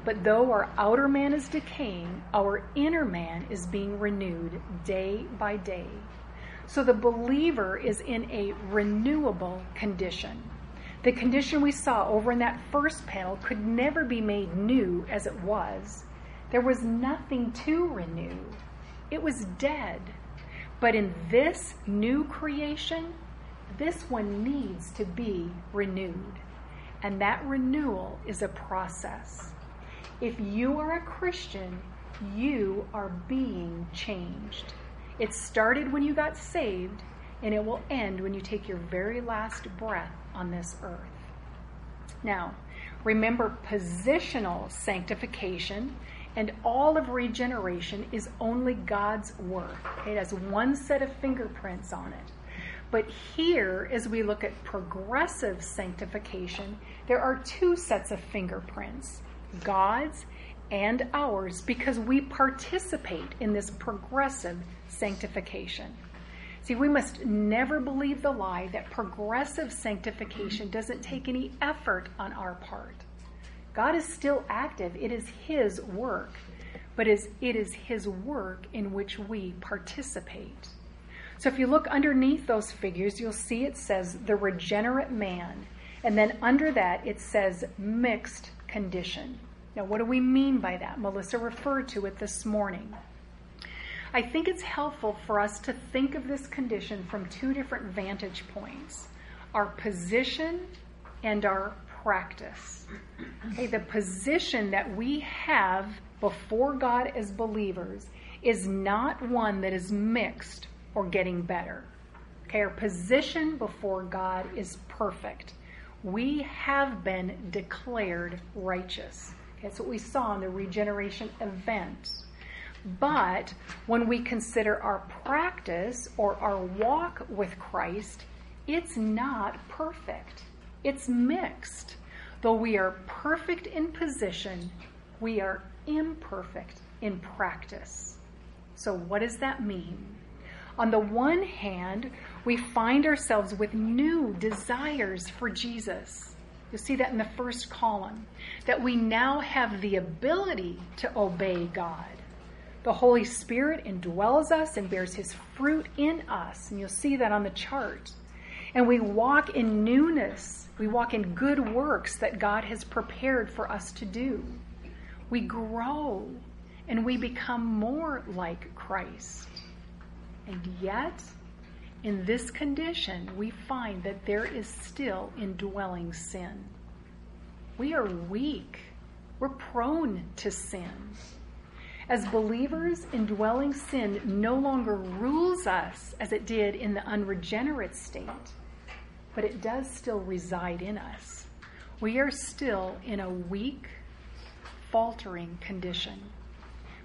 Speaker 2: but though our outer man is decaying, our inner man is being renewed day by day." So the believer is in a renewable condition. The condition we saw over in that first panel could never be made new as it was. There was nothing to renew. It was dead. But in this new creation, this one needs to be renewed. And that renewal is a process. If you are a Christian, you are being changed. It started when you got saved, and it will end when you take your very last breath on this earth. Now, remember, positional sanctification and all of regeneration is only God's work. It has one set of fingerprints on it. But here, as we look at progressive sanctification, there are two sets of fingerprints God's and ours because we participate in this progressive sanctification. See, we must never believe the lie that progressive sanctification doesn't take any effort on our part. God is still active, it is His work, but it is His work in which we participate. So if you look underneath those figures, you'll see it says the regenerate man. And then under that, it says mixed condition. Now, what do we mean by that? Melissa referred to it this morning. I think it's helpful for us to think of this condition from two different vantage points our position and our practice. Okay, the position that we have before God as believers is not one that is mixed or getting better. Okay, our position before God is perfect. We have been declared righteous. That's what we saw in the regeneration event. But when we consider our practice or our walk with Christ, it's not perfect. It's mixed. Though we are perfect in position, we are imperfect in practice. So, what does that mean? On the one hand, we find ourselves with new desires for Jesus. You'll see that in the first column, that we now have the ability to obey God. The Holy Spirit indwells us and bears his fruit in us. And you'll see that on the chart. And we walk in newness. We walk in good works that God has prepared for us to do. We grow and we become more like Christ. And yet, in this condition, we find that there is still indwelling sin. We are weak. We're prone to sin. As believers, indwelling sin no longer rules us as it did in the unregenerate state, but it does still reside in us. We are still in a weak, faltering condition.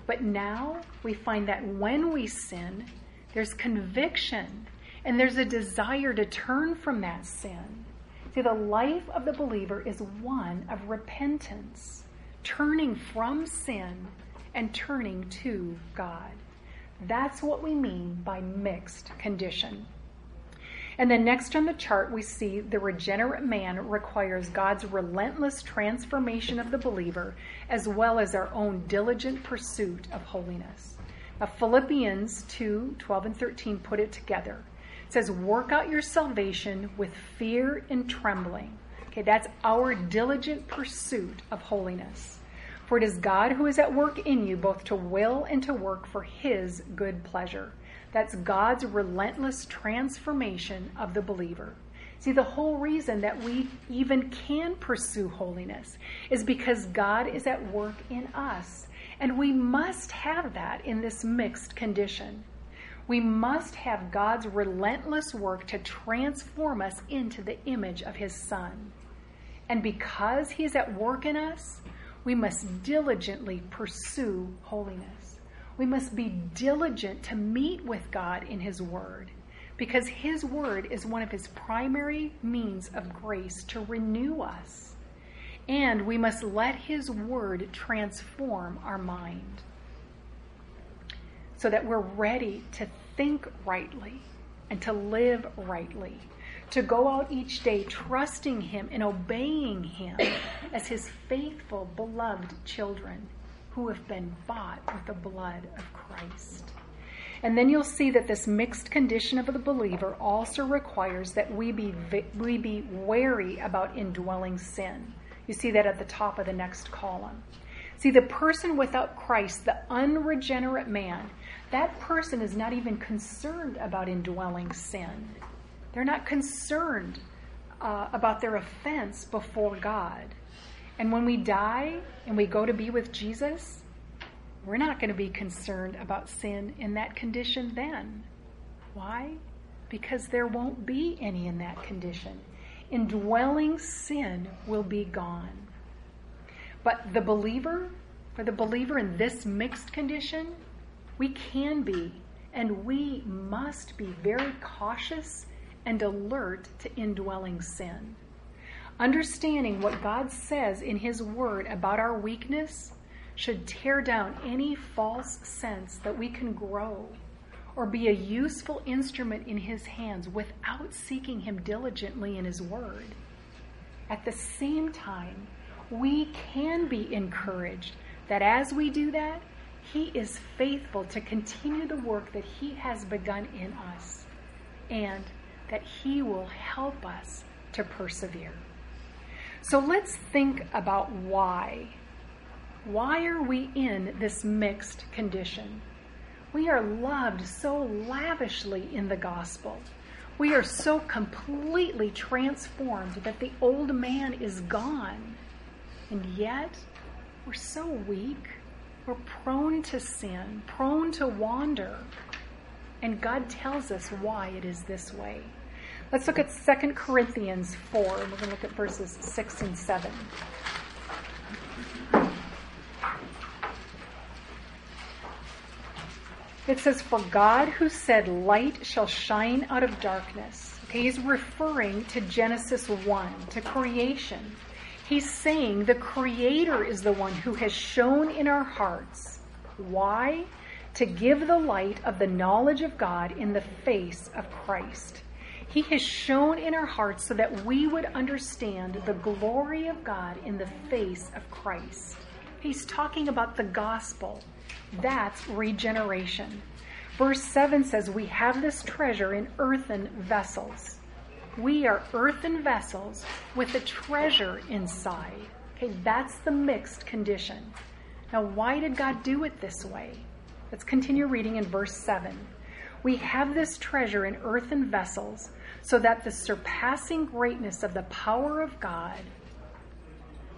Speaker 2: But now we find that when we sin, there's conviction and there's a desire to turn from that sin. See, the life of the believer is one of repentance, turning from sin and turning to God. That's what we mean by mixed condition. And then next on the chart, we see the regenerate man requires God's relentless transformation of the believer, as well as our own diligent pursuit of holiness. Philippians 2 12 and 13 put it together. It says, Work out your salvation with fear and trembling. Okay, that's our diligent pursuit of holiness. For it is God who is at work in you, both to will and to work for his good pleasure. That's God's relentless transformation of the believer. See, the whole reason that we even can pursue holiness is because God is at work in us. And we must have that in this mixed condition. We must have God's relentless work to transform us into the image of His Son. And because He's at work in us, we must diligently pursue holiness. We must be diligent to meet with God in His Word because His Word is one of His primary means of grace to renew us. And we must let His Word transform our mind so that we're ready to think rightly and to live rightly to go out each day trusting Him and obeying Him *coughs* as His faithful, beloved children who have been bought with the blood of Christ. And then you'll see that this mixed condition of the believer also requires that we be, we be wary about indwelling sin. You see that at the top of the next column. See, the person without Christ, the unregenerate man, that person is not even concerned about indwelling sin. They're not concerned uh, about their offense before God. And when we die and we go to be with Jesus, we're not going to be concerned about sin in that condition then. Why? Because there won't be any in that condition. Indwelling sin will be gone. But the believer, for the believer in this mixed condition, we can be and we must be very cautious and alert to indwelling sin. Understanding what God says in His Word about our weakness should tear down any false sense that we can grow or be a useful instrument in His hands without seeking Him diligently in His Word. At the same time, we can be encouraged that as we do that, He is faithful to continue the work that He has begun in us. And that He will help us to persevere. So let's think about why. Why are we in this mixed condition? We are loved so lavishly in the gospel. We are so completely transformed that the old man is gone. And yet, we're so weak. We're prone to sin, prone to wander. And God tells us why it is this way. Let's look at 2 Corinthians 4, and we're going to look at verses 6 and 7. It says, For God who said, Light shall shine out of darkness. Okay, he's referring to Genesis 1, to creation. He's saying the Creator is the one who has shone in our hearts. Why? to give the light of the knowledge of God in the face of Christ. He has shone in our hearts so that we would understand the glory of God in the face of Christ. He's talking about the gospel. That's regeneration. Verse 7 says, We have this treasure in earthen vessels. We are earthen vessels with a treasure inside. Okay, that's the mixed condition. Now, why did God do it this way? Let's continue reading in verse 7. We have this treasure in earthen vessels so that the surpassing greatness of the power of God,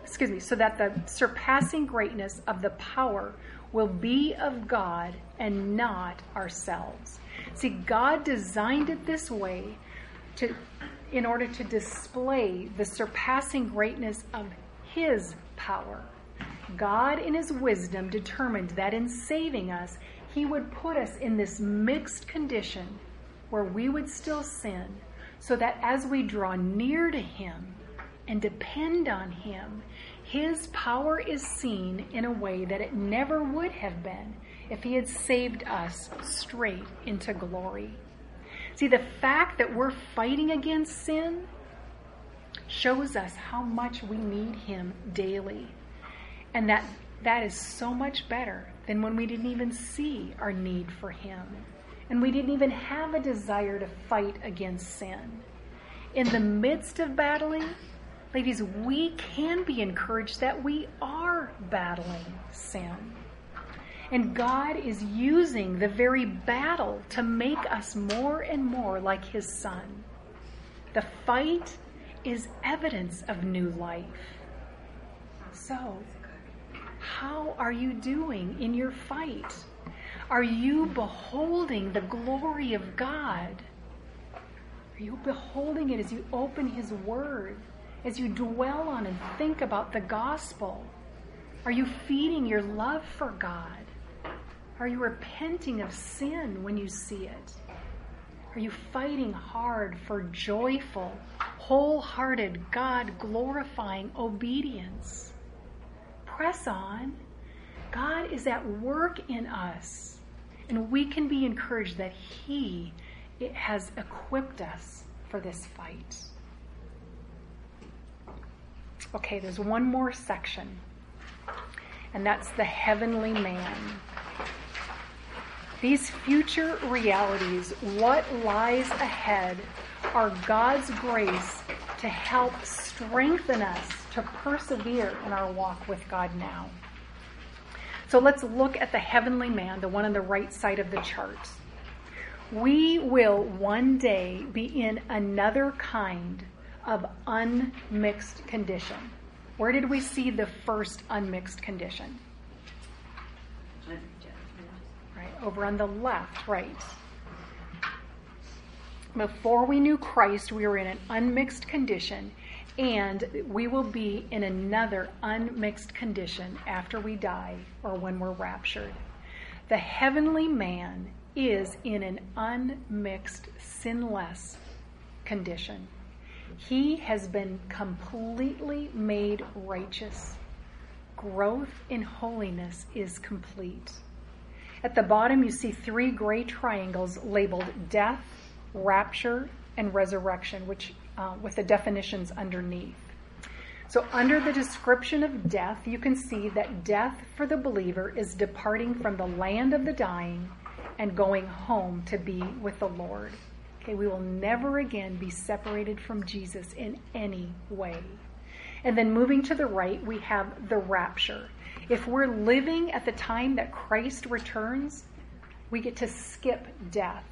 Speaker 2: excuse me, so that the surpassing greatness of the power will be of God and not ourselves. See, God designed it this way to in order to display the surpassing greatness of his power. God in his wisdom determined that in saving us, he would put us in this mixed condition where we would still sin, so that as we draw near to Him and depend on Him, His power is seen in a way that it never would have been if He had saved us straight into glory. See, the fact that we're fighting against sin shows us how much we need Him daily. And that that is so much better than when we didn't even see our need for Him and we didn't even have a desire to fight against sin. In the midst of battling, ladies, we can be encouraged that we are battling sin. And God is using the very battle to make us more and more like His Son. The fight is evidence of new life. So, how are you doing in your fight? Are you beholding the glory of God? Are you beholding it as you open His Word, as you dwell on and think about the gospel? Are you feeding your love for God? Are you repenting of sin when you see it? Are you fighting hard for joyful, wholehearted, God glorifying obedience? Press on. God is at work in us. And we can be encouraged that He has equipped us for this fight. Okay, there's one more section, and that's the heavenly man. These future realities, what lies ahead, are God's grace to help strengthen us to persevere in our walk with God now. So let's look at the heavenly man, the one on the right side of the chart. We will one day be in another kind of unmixed condition. Where did we see the first unmixed condition? Right, over on the left, right. Before we knew Christ, we were in an unmixed condition, and we will be in another unmixed condition after we die or when we're raptured. The heavenly man is in an unmixed, sinless condition. He has been completely made righteous. Growth in holiness is complete. At the bottom, you see three gray triangles labeled death, rapture, and resurrection, which uh, with the definitions underneath. So, under the description of death, you can see that death for the believer is departing from the land of the dying and going home to be with the Lord. Okay, we will never again be separated from Jesus in any way. And then moving to the right, we have the rapture. If we're living at the time that Christ returns, we get to skip death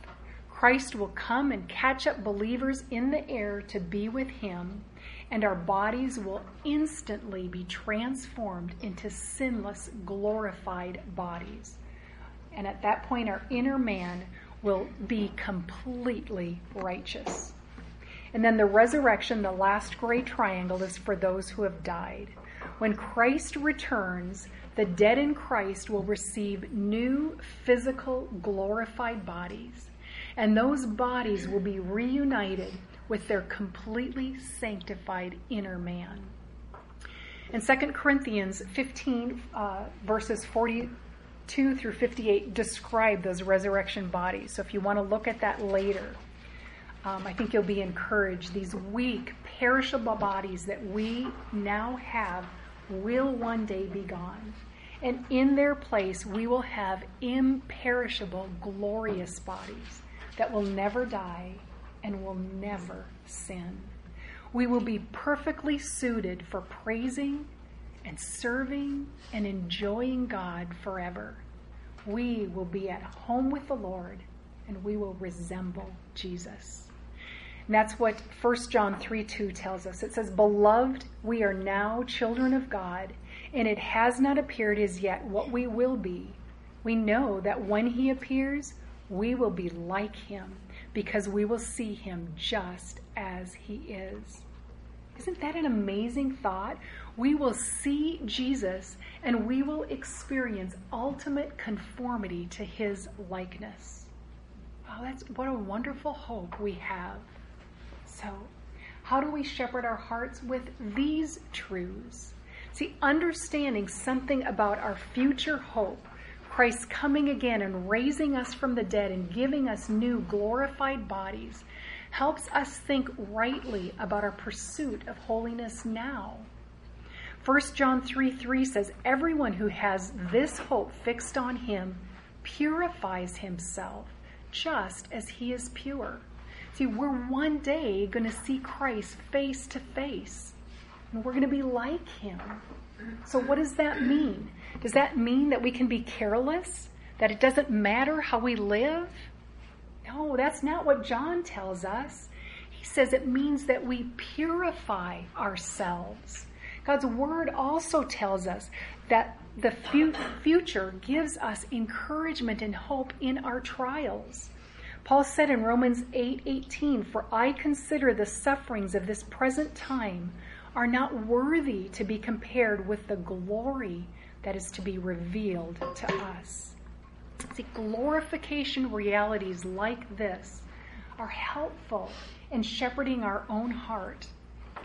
Speaker 2: Christ will come and catch up believers in the air to be with him, and our bodies will instantly be transformed into sinless, glorified bodies. And at that point, our inner man will be completely righteous. And then the resurrection, the last great triangle, is for those who have died. When Christ returns, the dead in Christ will receive new physical, glorified bodies and those bodies will be reunited with their completely sanctified inner man. In 2 Corinthians 15, uh, verses 42 through 58, describe those resurrection bodies. So if you want to look at that later, Um, I think you'll be encouraged. These weak, perishable bodies that we now have will one day be gone. And in their place, we will have imperishable, glorious bodies that will never die and will never sin. We will be perfectly suited for praising and serving and enjoying God forever. We will be at home with the Lord and we will resemble Jesus. And that's what 1 John 3 2 tells us. It says, Beloved, we are now children of God, and it has not appeared as yet what we will be. We know that when he appears, we will be like him, because we will see him just as he is. Isn't that an amazing thought? We will see Jesus and we will experience ultimate conformity to his likeness. Oh, that's what a wonderful hope we have. So, how do we shepherd our hearts with these truths? See, understanding something about our future hope, Christ coming again and raising us from the dead and giving us new glorified bodies, helps us think rightly about our pursuit of holiness now. 1 John 3 3 says, Everyone who has this hope fixed on him purifies himself just as he is pure. See, we're one day going to see Christ face to face, and we're going to be like him. So, what does that mean? Does that mean that we can be careless? That it doesn't matter how we live? No, that's not what John tells us. He says it means that we purify ourselves. God's word also tells us that the future gives us encouragement and hope in our trials. Paul said in Romans 8:18, "8, "For I consider the sufferings of this present time are not worthy to be compared with the glory that is to be revealed to us." See, glorification realities like this are helpful in shepherding our own heart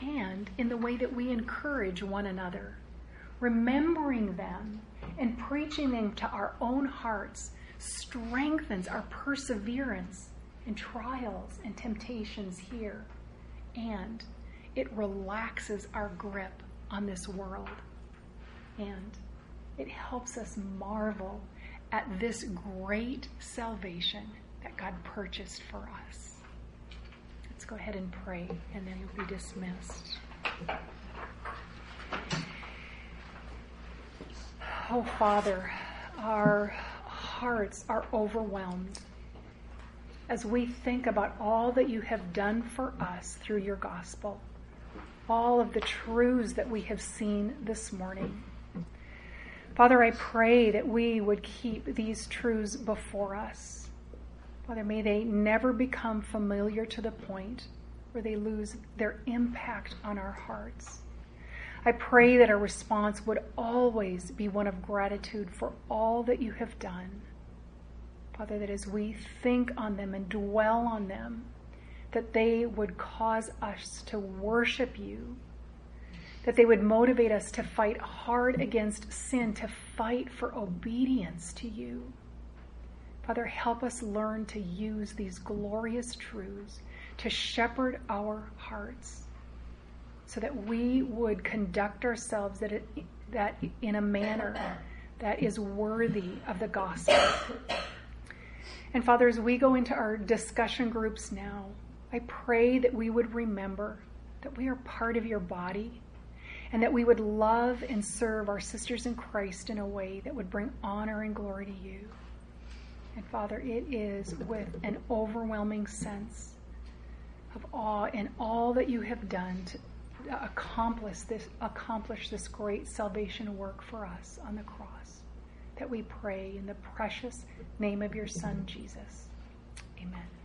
Speaker 2: and in the way that we encourage one another. Remembering them and preaching them to our own hearts strengthens our perseverance in trials and temptations here, and it relaxes our grip on this world. And it helps us marvel at this great salvation that God purchased for us. Let's go ahead and pray, and then you'll be dismissed. Oh, Father, our hearts are overwhelmed as we think about all that you have done for us through your gospel, all of the truths that we have seen this morning. Father, I pray that we would keep these truths before us. Father, may they never become familiar to the point where they lose their impact on our hearts. I pray that our response would always be one of gratitude for all that you have done. Father, that as we think on them and dwell on them, that they would cause us to worship you, that they would motivate us to fight hard against sin, to fight for obedience to you. Father, help us learn to use these glorious truths to shepherd our hearts so that we would conduct ourselves that, it, that in a manner that is worthy of the gospel. And Father, as we go into our discussion groups now, I pray that we would remember that we are part of your body and that we would love and serve our sisters in Christ in a way that would bring honor and glory to you. And Father, it is with an overwhelming sense of awe in all that you have done to, accomplish this, accomplish this great salvation work for us on the cross. That we pray in the precious name of your Son, Jesus. Amen.